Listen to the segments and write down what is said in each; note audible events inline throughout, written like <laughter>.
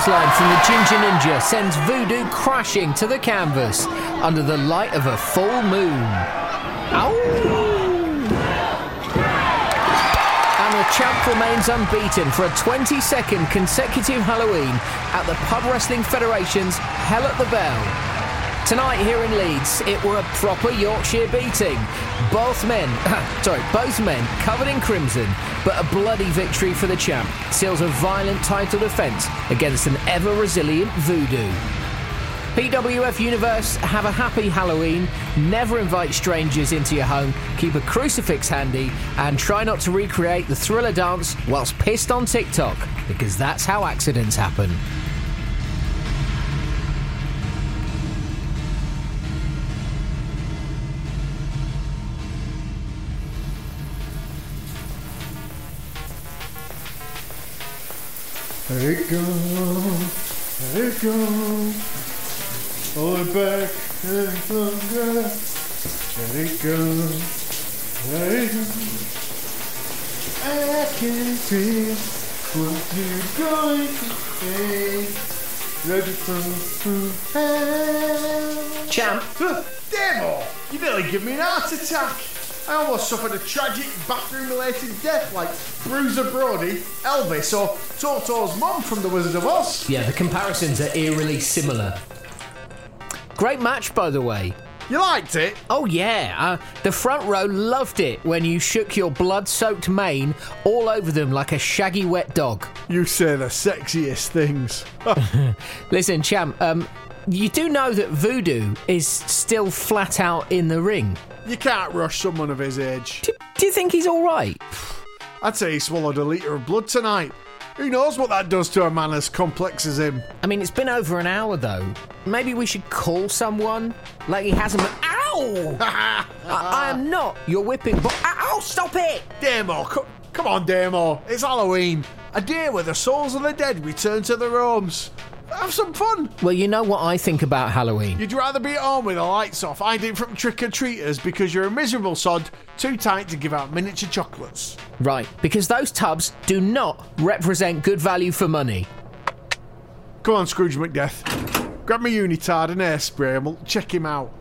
clothesline from the Ginger Ninja sends Voodoo crashing to the canvas under the light of a full moon. Ow! And the champ remains unbeaten for a 22nd consecutive Halloween at the Pub Wrestling Federation's Hell at the Bell. Tonight here in Leeds, it were a proper Yorkshire beating. Both men, <laughs> sorry, both men covered in crimson, but a bloody victory for the champ seals a violent title defence against an ever resilient Voodoo. PWF Universe, have a happy Halloween. Never invite strangers into your home. Keep a crucifix handy and try not to recreate the thriller dance whilst pissed on TikTok because that's how accidents happen. It go, let it go. Hold it back and longer. Let it go, let it go. I can feel what you're going to say. Let it from hell. Champ, Demo, you nearly give me an heart attack. I almost suffered a tragic bathroom-related death like Bruiser Brody, Elvis, or Toto's mum from The Wizard of Oz. Yeah, the comparisons are eerily similar. Great match, by the way. You liked it? Oh, yeah. Uh, the front row loved it when you shook your blood soaked mane all over them like a shaggy wet dog. You say the sexiest things. <laughs> <laughs> Listen, champ, um, you do know that Voodoo is still flat out in the ring. you can't rush someone of his age. Do, do you think he's all right? I'd say he swallowed a litre of blood tonight. Who knows what that does to a man as complex as him? I mean, it's been over an hour, though. Maybe we should call someone? Like he hasn't. Ow! <laughs> I, I am not your whipping boy. Ow, stop it! Demo, co- come on, Demo. It's Halloween. A day where the souls of the dead return to their homes. Have some fun. Well, you know what I think about Halloween. You'd rather be at home with the lights off, hiding from trick or treaters because you're a miserable sod, too tight to give out miniature chocolates. Right, because those tubs do not represent good value for money. Come on, Scrooge McDeath. Grab my unitard and hairspray and we'll check him out.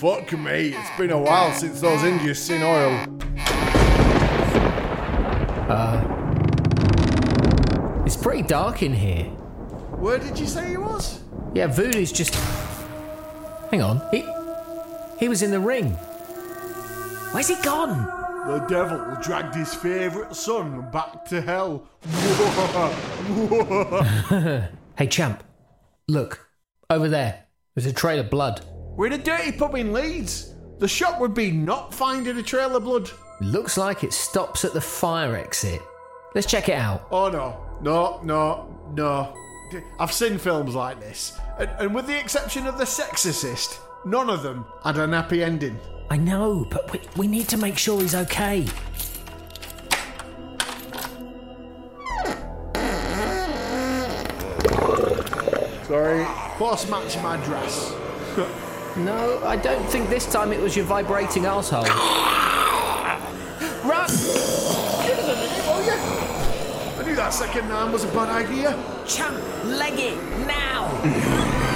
Fuck me, it's been a while since those Indians seen oil. Uh, it's pretty dark in here. Where did you say he was? Yeah, Voodoo's just. Hang on. He. He was in the ring. Where's he gone? The devil dragged his favourite son back to hell. <laughs> <laughs> Hey, champ. Look. Over there. There's a trail of blood. We're in a dirty pub in Leeds. The shock would be not finding a trail of blood. Looks like it stops at the fire exit. Let's check it out. Oh no, no, no, no. I've seen films like this, and, and with the exception of The Sexorcist, none of them had an happy ending. I know, but we, we need to make sure he's okay. Sorry, post match my dress. <laughs> No, I don't think this time it was your vibrating asshole. Run! I knew that second arm was a bad idea. Champ, leg it now!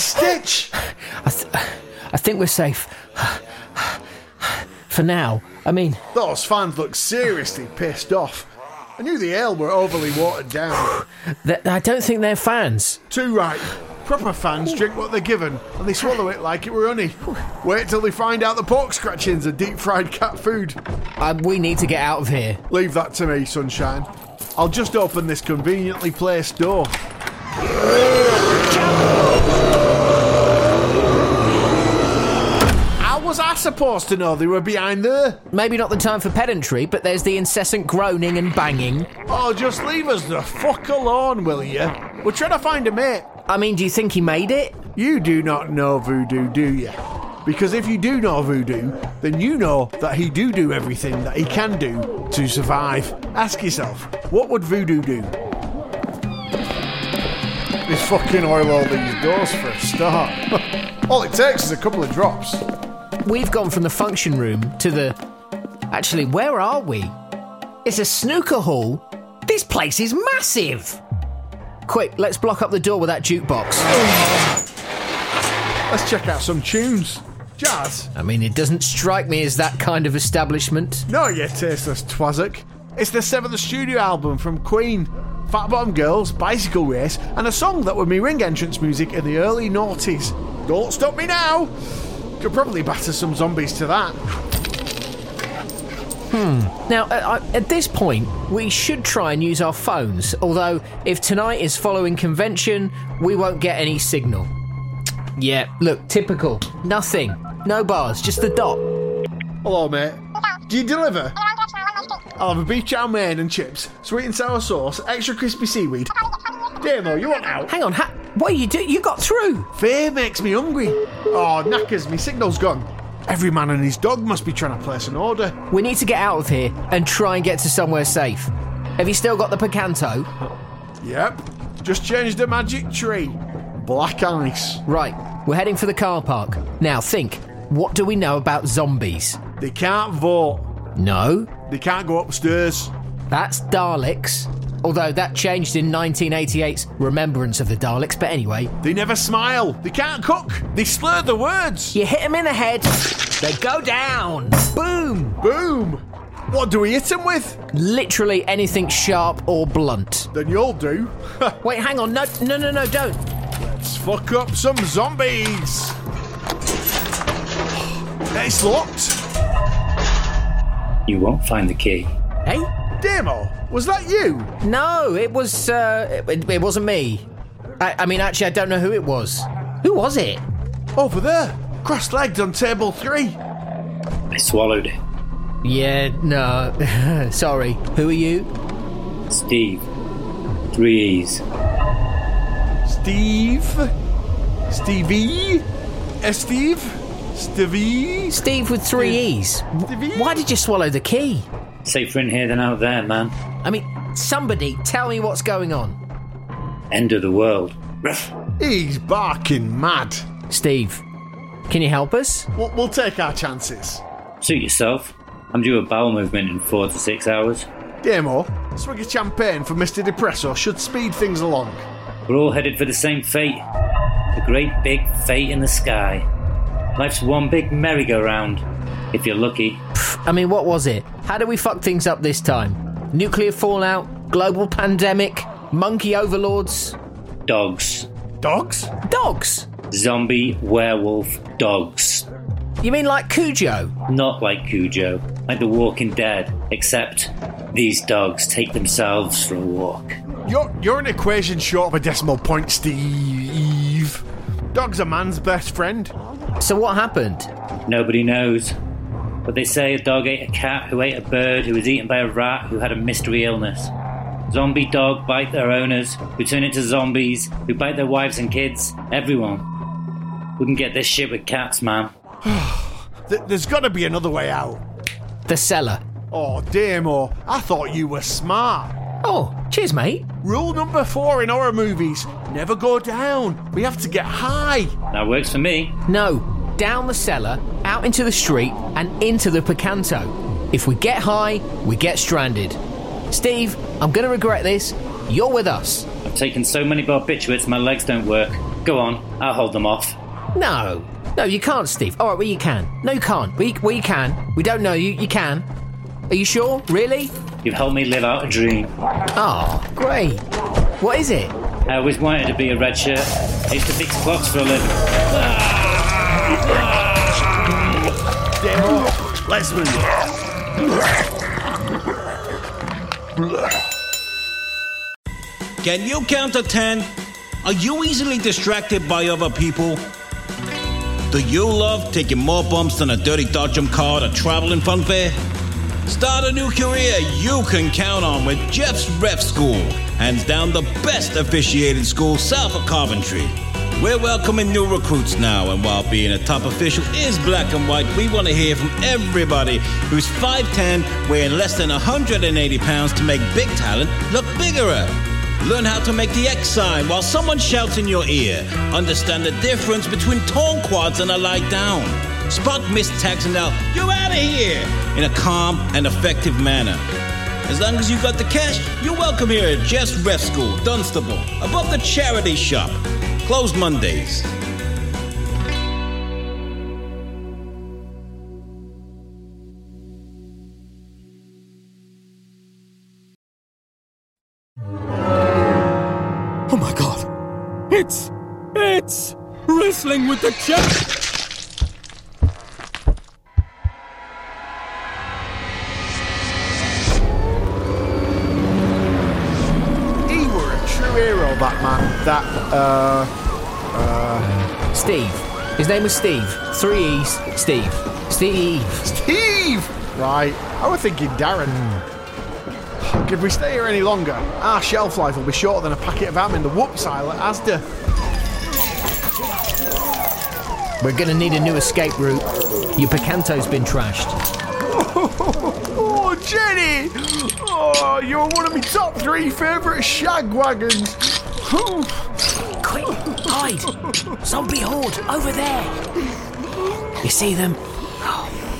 Stitch. I, th- I think we're safe. For now. I mean, Those fans look seriously pissed off. I knew the ale were overly watered down. I don't think they're fans. Too right. Proper fans drink what they're given and they swallow it like it were honey. Wait till they find out the pork scratchings are deep fried cat food. Uh, we need to get out of here. Leave that to me, sunshine. I'll just open this conveniently placed door. How was I supposed to know they were behind there? Maybe not the time for pedantry, but there's the incessant groaning and banging. Oh, just leave us the fuck alone, will you? We're trying to find a mate. I mean, do you think he made it? You do not know voodoo, do you? Because if you do know voodoo, then you know that he do do everything that he can do to survive. Ask yourself, what would voodoo do? This fucking oil all these doors for a start. <laughs> all it takes is a couple of drops. We've gone from the function room to the. Actually, where are we? It's a snooker hall. This place is massive. Quick, let's block up the door with that jukebox. Let's check out some tunes. Jazz? I mean, it doesn't strike me as that kind of establishment. No, you tasteless twazzock. It's the seventh studio album from Queen. Fat Bottom Girls, Bicycle Race, and a song that were me ring entrance music in the early noughties. Don't stop me now! Could probably batter some zombies to that. Hmm. Now, uh, at this point, we should try and use our phones, although, if tonight is following convention, we won't get any signal. Yeah, look, typical. Nothing. No bars, just the dot. Hello, mate. Do you deliver? I'll have a beef chow mein and chips, sweet and sour sauce, extra crispy seaweed. Demo, you want out? Hang on, ha- what are you doing? You got through! Fear makes me hungry. Oh, knackers, me signal's gone. Every man and his dog must be trying to place an order. We need to get out of here and try and get to somewhere safe. Have you still got the Picanto? Yep, just changed the magic tree. Black ice. Right, we're heading for the car park. Now think, what do we know about zombies? They can't vote. No, They can't go upstairs. that's Daleks. Although that changed in 1988's Remembrance of the Daleks, but anyway, They never smile. They can't cook. They slur the words. you hit them in the head, they go down. Boom! Boom. What do we hit them with? Literally anything sharp or blunt. Then you'll do. <laughs> Wait, hang on, no, no, no, no, don't. Let's fuck up some zombies. It's locked. You won't find the key. Hey? Demo, was that you? No, it was, uh, it, it wasn't me. I, I mean, actually, I don't know who it was. Who was it? Over there. Cross legged on table three. I swallowed it. Yeah, no. <laughs> Sorry. Who are you? Steve. Three E's. Steve. Stevie. Eh, Steve. Stevie. Steve with three E's. Stevie? Why did you swallow the key? Safer in here than out there, man. I mean, somebody tell me what's going on. End of the world. Ruff. He's barking mad. Steve, can you help us? We'll, we'll take our chances. Suit yourself. I'm due a bowel movement in four to six hours. Demo, swig of champagne for Mr. Depresso should speed things along. We're all headed for the same fate. The great big fate in the sky. Life's one big merry-go-round. If you're lucky. I mean, what was it? How did we fuck things up this time? Nuclear fallout, global pandemic, monkey overlords, Dogs. Dogs? dogs. Zombie werewolf dogs. You mean like Cujo? Not like Cujo, like The Walking Dead, except these dogs take themselves for a walk. You're, you're an equation short of a decimal point, Steve. Dog's a man's best friend. So what happened? Nobody knows. But they say a dog ate a cat who ate a bird who was eaten by a rat who had a mystery illness. Zombie dog bite their owners, who turn into zombies, who bite their wives and kids. Everyone. Wouldn't get this shit with cats, man. <sighs> There's got to be another way out. The cellar. Oh, Demo, I thought you were smart. Oh, cheers, mate. Rule number four in horror movies never go down. We have to get high. That works for me. No, down the cellar, out into the street, and into the Picanto. If we get high, we get stranded. Steve, I'm gonna regret this. You're with us. I've taken so many barbiturates my legs don't work. Go on, I'll hold them off. No. No, you can't, Steve. All right, well, you can. No, you can't. We, you can. We don't know you. You can. Are you sure? Really? You've helped me live out a dream. Oh, great. What is it? I always wanted to be a red shirt. I used to fix clocks for a living. Ah. Let's move. Can you count to 10? Are you easily distracted by other people? Do you love taking more bumps than a dirty dodgem card at traveling fun fair? Start a new career you can count on with Jeff's Ref School, hands down the best officiated school south of Coventry. We're welcoming new recruits now, and while being a top official is black and white, we want to hear from everybody who's 5'10, weighing less than 180 pounds to make big talent look bigger. Learn how to make the X sign while someone shouts in your ear. Understand the difference between torn quads and a lie down. Spot missed taxing out, you're out of here, in a calm and effective manner. As long as you've got the cash, you're welcome here at Jeff's Ref School, Dunstable, above the charity shop. Closed Mondays. Oh my god. It's. It's. Wrestling with the champ. He were a true hero, that. That, uh, Steve. His name was Steve. Three E's. Steve. Steve. Steve! Right, I was thinking Darren. If we stay here any longer, our shelf life will be shorter than a packet of ham in the whoops aisle at Asda. We're gonna need a new escape route. Your Picanto's been trashed. <laughs> Oh, Jenny! Oh, you're one of my top three favourite shag wagons. Quick, hide! Zombie horde over there. You see them?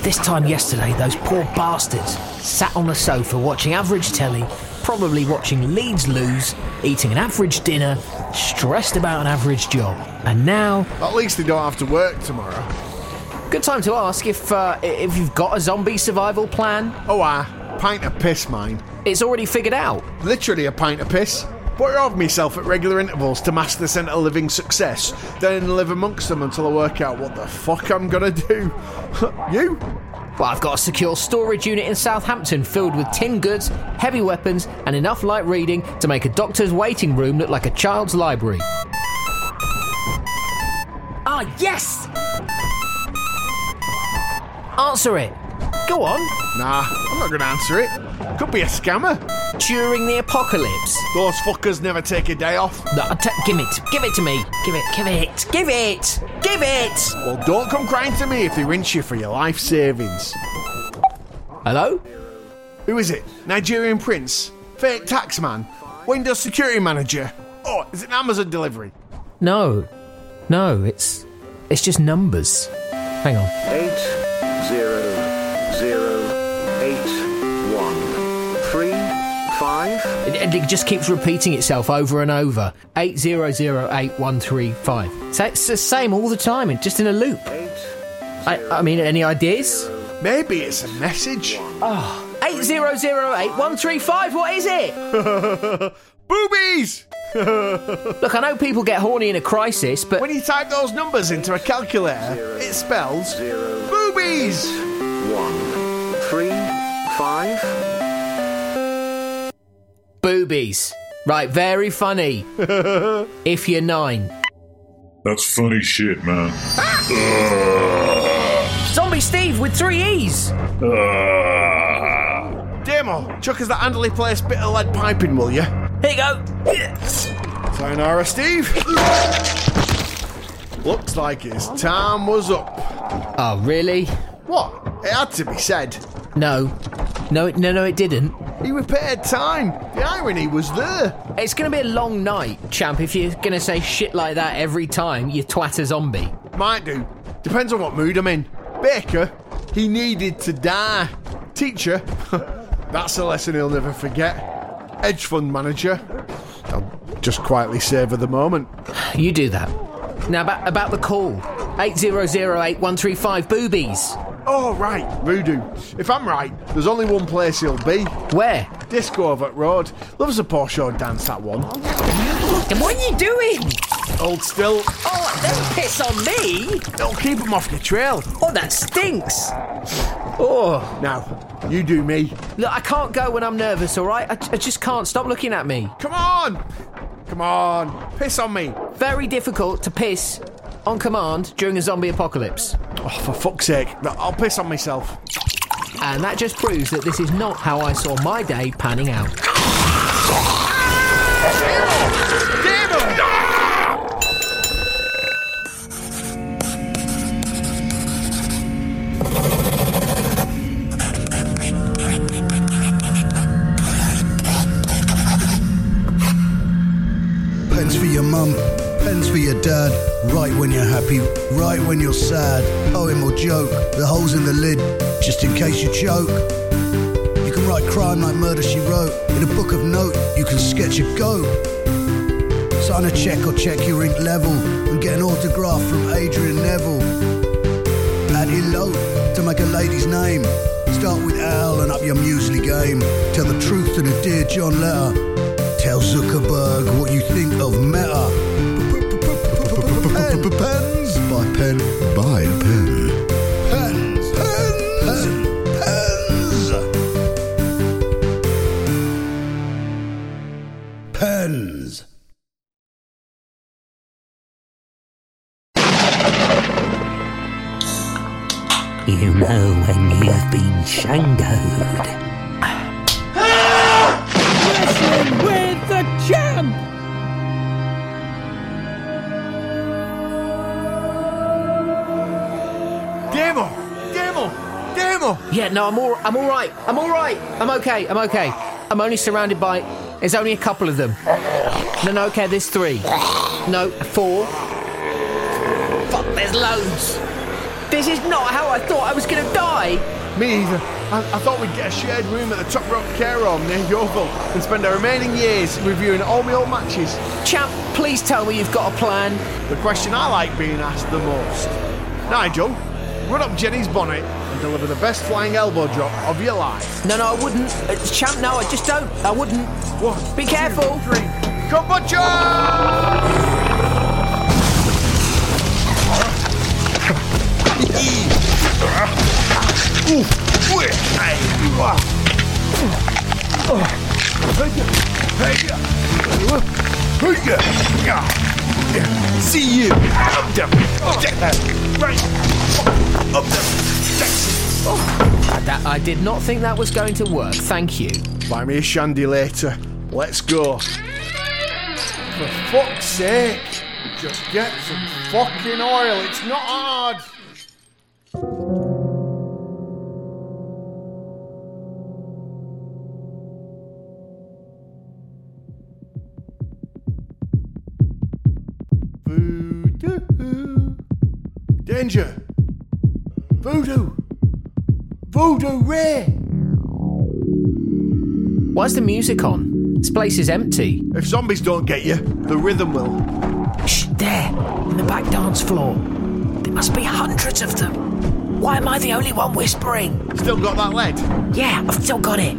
This time yesterday, those poor bastards sat on the sofa watching average telly, probably watching Leeds lose, eating an average dinner, stressed about an average job. And now, At least they don't have to work tomorrow. good time to ask if uh, if you've got a zombie survival plan. Oh, ah, pint of piss, mine. It's already figured out. Literally a pint of piss. Pour it over myself at regular intervals to master the of living success, then live amongst them until I work out what the fuck I'm gonna do. <laughs> you? Well, I've got a secure storage unit in Southampton filled with tin goods, heavy weapons, and enough light reading to make a doctor's waiting room look like a child's library. Ah, yes! Answer it. Go on. Nah, I'm not gonna answer it. Could be a scammer. During the apocalypse. Those fuckers never take a day off. No, t- give it. Give it to me. Give it. Give it. Give it. Give it. Well, don't come crying to me if they rinse you for your life savings. Hello? Who is it? Nigerian prince? Fake taxman? Windows security manager? Oh, is it an Amazon delivery? No. No, it's it's just numbers. Hang on. eight zero zero five It, it- it just keeps repeating itself over and over. Eight zero zero eight one three five. So it's the same all the time, and just in a loop. eight I, I mean, any ideas? Maybe it's a message. Ah, oh. 8008135, what is it? <laughs> Boobies! <laughs> Look, I know people get horny in a crisis, but When you type those numbers into a calculator, it spells boobies! one three five boobies. Right, very funny. <laughs> if you're nine. That's funny shit, man. <laughs> Zombie Steve with three E's. <laughs> Demo, chuck us that handily placed bit of lead piping, will you? Here you go. Sayonara, Steve. Looks like his time was up. Oh, really? What? It had to be said. No. No, no, no, it didn't. He repaired time. The irony was there. It's going to be a long night, champ, if you're going to say shit like that every time you twat a zombie. Might do. Depends on what mood I'm in. Baker, he needed to die. Teacher, <laughs> that's a lesson he'll never forget. Edge fund manager, I'll just quietly savour the moment. You do that. Now, about, about the call 8008 boobies. Oh, right, Voodoo. If I'm right, there's only one place he'll be. Where? Disco Overt Road. Loves a Porsche dance, that one. And what are you doing? Hold still. Oh, don't piss on me! It'll keep him off your trail. Oh, that stinks! Oh, Now, you do me. look, I can't go when I'm nervous, alright? I, I just can't. Stop looking at me. Come on! Come on, piss on me. Very difficult to piss on command during a zombie apocalypse. Oh, for fuck's sake. I'll piss on myself. And that just proves that this is not how I saw my day panning out. Right when you're happy, right when you're sad. Poem or joke, the holes in the lid, just in case you choke. You can write crime like murder she wrote. In a book of note, you can sketch a goat. Sign a check or check your ink level and get an autograph from Adrian Neville. Add elope to make a lady's name. Start with Al and up your muesli game. Tell the truth to the dear John letter. Tell Zuckerberg what you think of Meta. Pen by pen. I'm okay. I'm okay. I'm only surrounded by. There's only a couple of them. No, no, okay. There's three. No, four. Fuck, there's loads. This is not how I thought I was gonna die. Me either. I, I thought we'd get a shared room at the Top Rock Care Home near Yeovil and spend our remaining years reviewing all my old matches. Champ, please tell me you've got a plan. The question I like being asked the most. Nigel, run up Jenny's bonnet and deliver the best flying elbow drop of your life. No, no, I wouldn't. Uh, champ, no, I just don't. I wouldn't. One, Be careful. two, three. Come, Butcher! See you. Up there. Right. Up there. Oh. That, I did not think that was going to work. Thank you. Buy me a shandy later. Let's go. For fuck's sake. Just get some fucking oil. It's not hard. Danger. Voodoo. Voodoo Ray. Why's the music on? This place is empty. If zombies don't get you, the rhythm will. Shh, there, in the back dance floor. There must be hundreds of them. Why am I the only one whispering? Still got that lead? Yeah, I've still got it.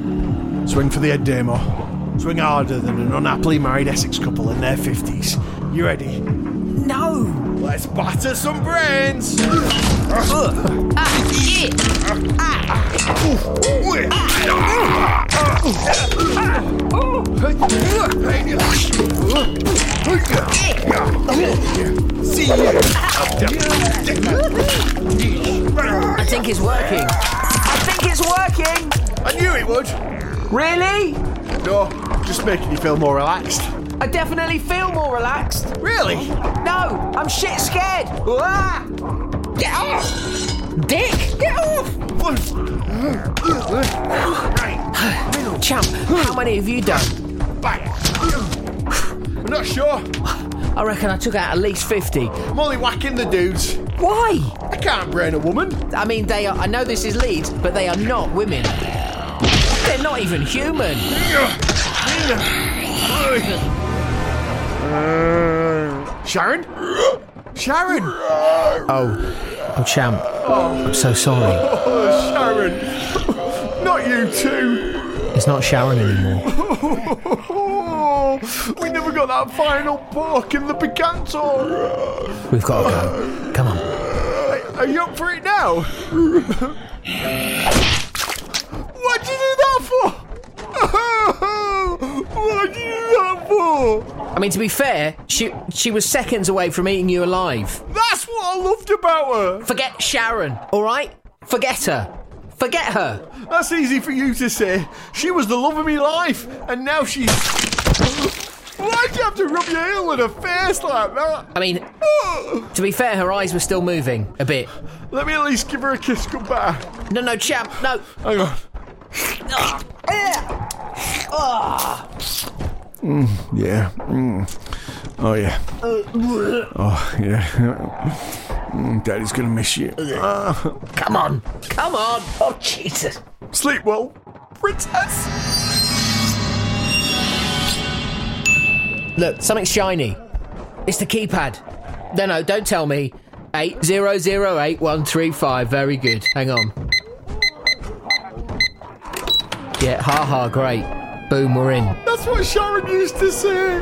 Swing for the head, Demo. Swing harder than an unhappily married Essex couple in their 50s. You ready? No. Let's batter some brains! Ah, shit. See you! I think it's working. I think it's working. I knew it would! Really? No, just making you feel more relaxed. I definitely feel more relaxed. Really? No, I'm shit scared. Ah! Get off! Dick, get off! Champ, how many have you done? I'm not sure. I reckon I took out at least 50. I'm only whacking the dudes. Why? I can't brain a woman. I mean, they are. I know this is Leeds, but they are not women. They're not even human. Sharon? Sharon! Oh, oh, champ. I'm so sorry. Oh, Sharon! Not you too! It's not Sharon anymore. we never got that final pork in the picanto! We've got to go. Come on. Are you up for it now? What'd you do that for? What'd you do that for? I mean, to be fair, she she was seconds away from eating you alive. That's what I loved about her. Forget Sharon, all right? Forget her. Forget her. That's easy for you to say. She was the love of my life, and now she's. Why'd you have to rub your heel in her face like that? I mean, <sighs> to be fair, her eyes were still moving a bit. Let me at least give her a kiss goodbye. No, no, champ, no. Hang on. Mm, yeah. Mm. Oh, yeah. Oh, yeah. Mm, Daddy's gonna miss you. Ah. Come on. Come on. Oh, Jesus. Sleep well, princess. Look, something shiny. It's the keypad. No, no, don't tell me. Eight zero zero eight one three five. Very good. Hang on. Yeah, ha ha, great. Boom, we're in. That's what Sharon used to say.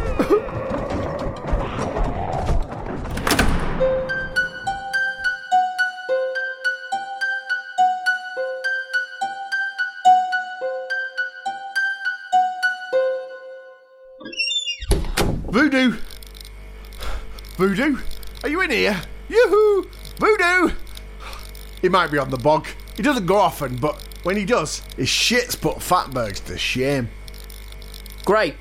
Voodoo! Voodoo? Are you in here? Yoo-hoo! Voodoo! He might be on the bog. He doesn't go often, but when he does, his shit's put Fatbergs to shame. Great.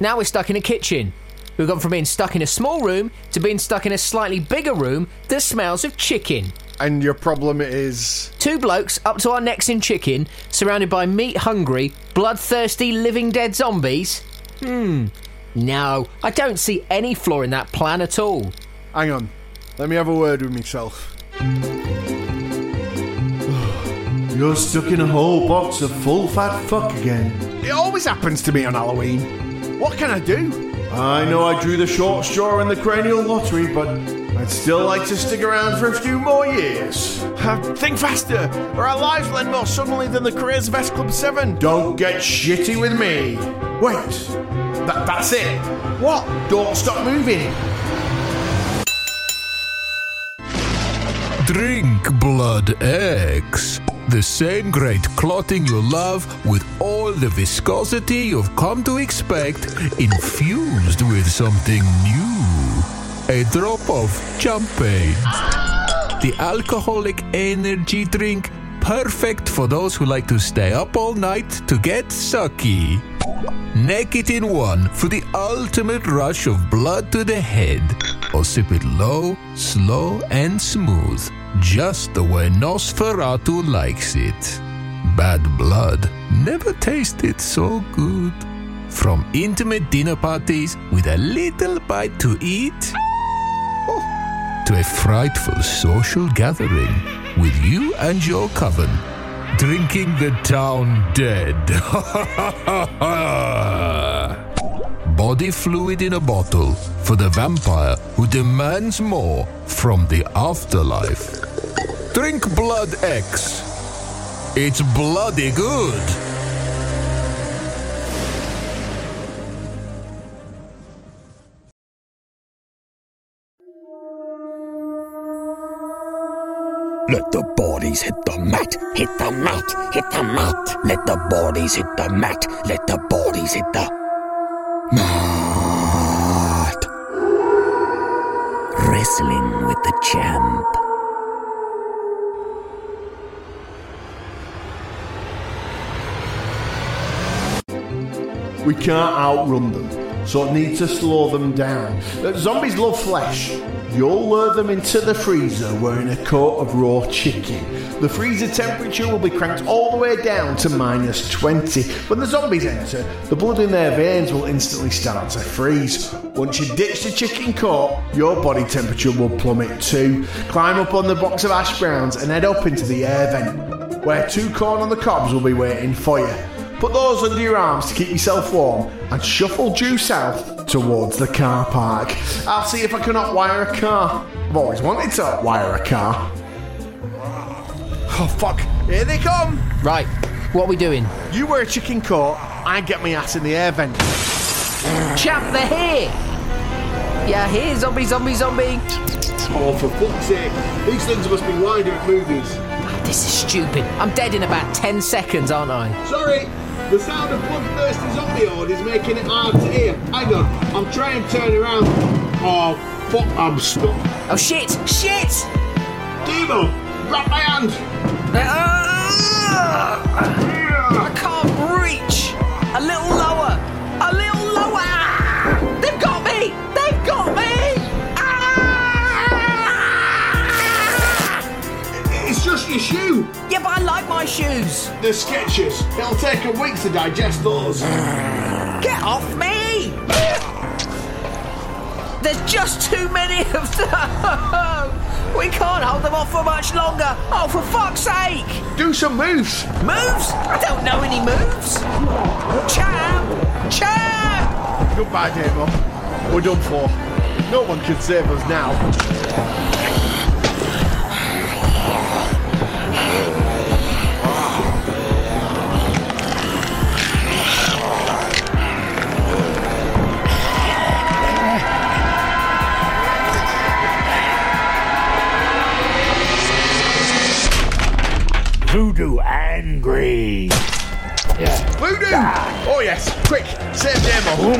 Now we're stuck in a kitchen. We've gone from being stuck in a small room to being stuck in a slightly bigger room that smells of chicken. And your problem is. Two blokes up to our necks in chicken, surrounded by meat hungry, bloodthirsty, living dead zombies? Hmm. No, I don't see any flaw in that plan at all. Hang on. Let me have a word with myself. <sighs> You're stuck in a whole box of full fat fuck again. It always happens to me on Halloween. What can I do? I know I drew the short straw in the cranial lottery, but I'd still like to stick around for a few more years. Uh, think faster, or our lives will end more suddenly than the careers of S Club 7. Don't get shitty with me. Wait, that, that's it. What? Don't stop moving. Drink Blood X. The same great clotting you love with all the viscosity you've come to expect, infused with something new. A drop of champagne. The alcoholic energy drink perfect for those who like to stay up all night to get sucky. Naked in one for the ultimate rush of blood to the head. Or sip it low, slow, and smooth, just the way Nosferatu likes it. Bad blood never tasted so good. From intimate dinner parties with a little bite to eat, oh, to a frightful social gathering with you and your coven, drinking the town dead. <laughs> Body fluid in a bottle for the vampire who demands more from the afterlife. Drink Blood X. It's bloody good. Let the bodies hit the mat, hit the mat, hit the mat. Let the bodies hit the mat, let the bodies hit the mat. Champ. We can't outrun them, so need to slow them down. Uh, Zombies love flesh. You'll lure them into the freezer wearing a coat of raw chicken. The freezer temperature will be cranked all the way down to minus 20. When the zombies enter, the blood in their veins will instantly start to freeze. Once you ditch the chicken coat, your body temperature will plummet too. Climb up on the box of ash browns and head up into the air vent, where two corn on the cobs will be waiting for you. Put those under your arms to keep yourself warm and shuffle due south towards the car park. I'll see if I can wire a car. I've always wanted to wire a car. Oh fuck, here they come! Right, what are we doing? You wear a chicken coat, I get my ass in the air vent. Champ, they're here! Yeah, here, zombie, zombie, zombie. Oh, for fuck's sake. These things must be wider at movies. Ah, this is stupid. I'm dead in about 10 seconds, aren't I? Sorry, the sound of bloodthirsty zombie horde is making it hard to hear. Hang on, I'm trying to turn around. Oh, fuck, I'm stuck. Oh, shit! Shit! Devo, grab my hand. Uh, I can't reach! A little my shoes! The sketches. It'll take a week to digest those. <sighs> Get off me! There's just too many of them! <laughs> We can't hold them off for much longer! Oh, for fuck's sake! Do some moves. Moves? I don't know any moves! Champ! Champ! Goodbye, Davo. We're done for. No one can save us now. Voodoo angry. Yeah. Voodoo! Ah. Oh yes, quick, save Damo.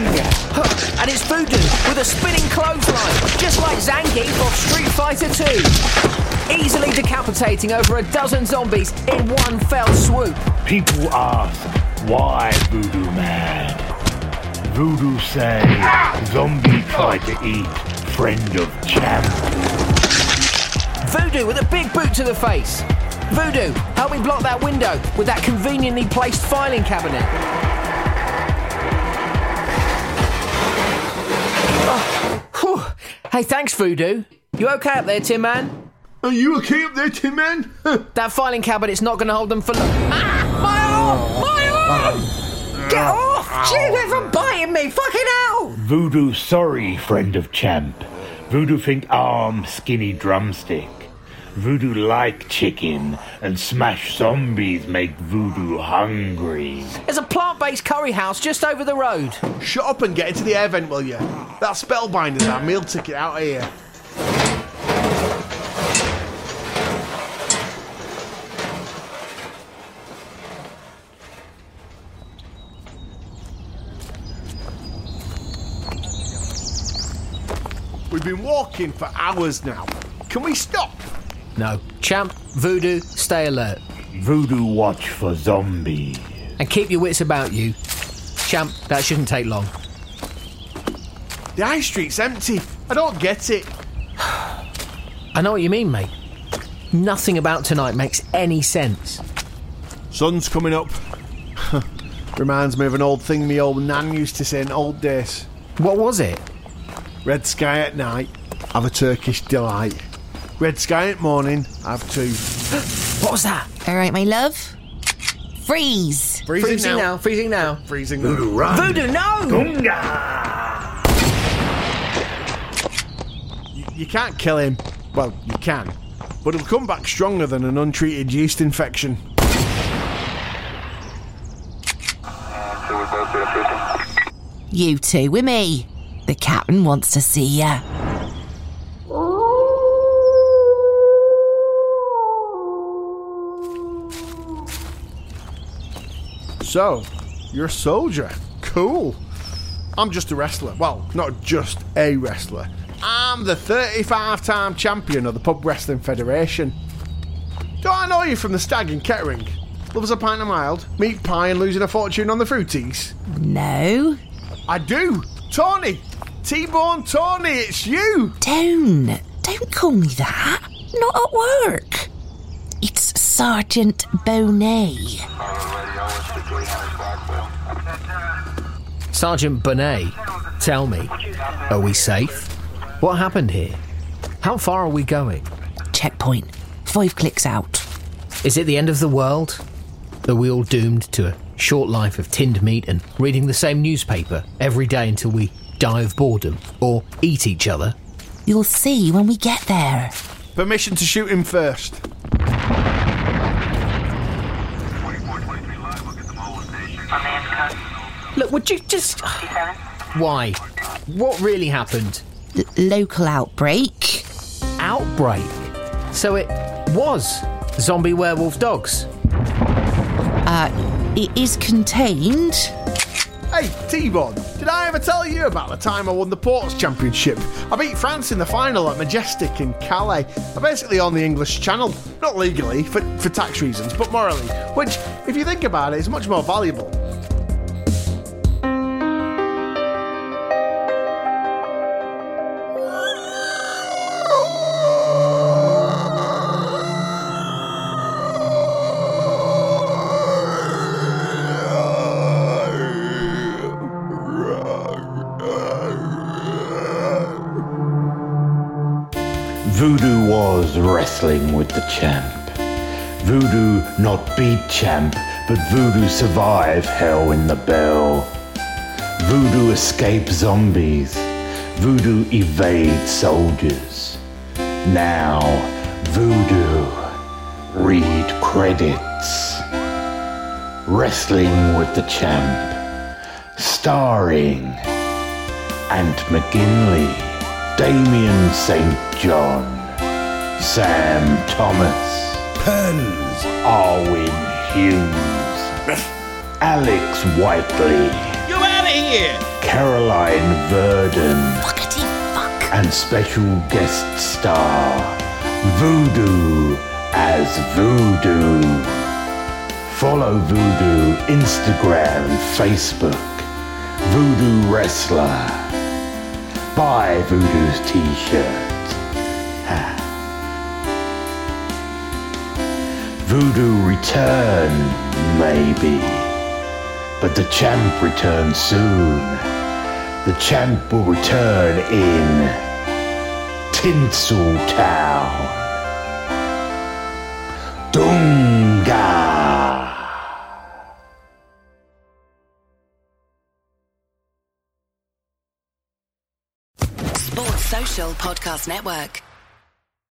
And it's Voodoo with a spinning clothesline, just like Zangief off Street Fighter 2. Easily decapitating over a dozen zombies in one fell swoop. People ask, why Voodoo Man? Voodoo say, zombie try to eat friend of champ. Voodoo with a big boot to the face. Voodoo, help me block that window with that conveniently placed filing cabinet. Oh. Hey, thanks, Voodoo. You okay up there, Tin Man? Are you okay up there, Tin Man? <laughs> That filing cabinet's not going to hold them for long. Ah! My arm! My arm! Get off! Gee, from biting me! Fucking hell! Voodoo sorry, friend of champ. Voodoo think arm skinny drumstick. Voodoo like chicken and smash zombies make voodoo hungry. There's a plant-based curry house just over the road. Shut up and get into the air vent, will you? That spellbinder's our meal ticket out of here. We've been walking for hours now. Can we stop? No. Champ, Voodoo, stay alert. Voodoo watch for zombies. And keep your wits about you. Champ, that shouldn't take long. The high street's empty. I don't get it. <sighs> I know what you mean, mate. Nothing about tonight makes any sense. Sun's coming up. <laughs> Reminds me of an old thing me old nan used to say in old days. What was it? Red sky at night, have a Turkish delight. Red sky at morning, I have two. What was that? All right, my love. Freeze. Freezing, Freezing now, freezing now. Freezing Voodoo now. run. Voodoo, no! Gunga! You, you can't kill him. Well, you can. But he'll come back stronger than an untreated yeast infection. You two with me. The captain wants to see ya. So, you're a soldier. Cool. I'm just a wrestler. Well, not just a wrestler. I'm the 35 time champion of the Pub Wrestling Federation. Do I know you from the Stag in Kettering? Loves a pint of mild, meat pie, and losing a fortune on the fruities? No. I do. Tony! T Bone Tony, it's you! Don't. Don't call me that. Not at work. It's Sergeant Bonet. Sergeant Bonet, tell me, are we safe? What happened here? How far are we going? Checkpoint. Five clicks out. Is it the end of the world? Are we all doomed to a short life of tinned meat and reading the same newspaper every day until we die of boredom or eat each other? You'll see when we get there. Permission to shoot him first. Would you just. <sighs> Why? What really happened? L- local outbreak. Outbreak? So it was zombie werewolf dogs? Uh, it is contained. Hey, T-Bone, did I ever tell you about the time I won the Ports Championship? I beat France in the final at Majestic in Calais. I basically own the English Channel. Not legally, for, for tax reasons, but morally. Which, if you think about it, is much more valuable. Wrestling with the champ. Voodoo not beat champ, but Voodoo survive hell in the bell. Voodoo escape zombies. Voodoo evade soldiers. Now, Voodoo read credits. Wrestling with the champ. Starring Ant McGinley, Damien St. John, Sam Thomas, Pens, Arwin Hughes, Alex Whiteley, You out of here! Caroline Verdon, Fuckety fuck. and special guest star Voodoo as Voodoo. Follow Voodoo Instagram, Facebook, Voodoo Wrestler. Buy Voodoo's t-shirt. Voodoo return, maybe. But the champ returns soon. The champ will return in Tinsel Town. Dunga! Sports Social Podcast Network.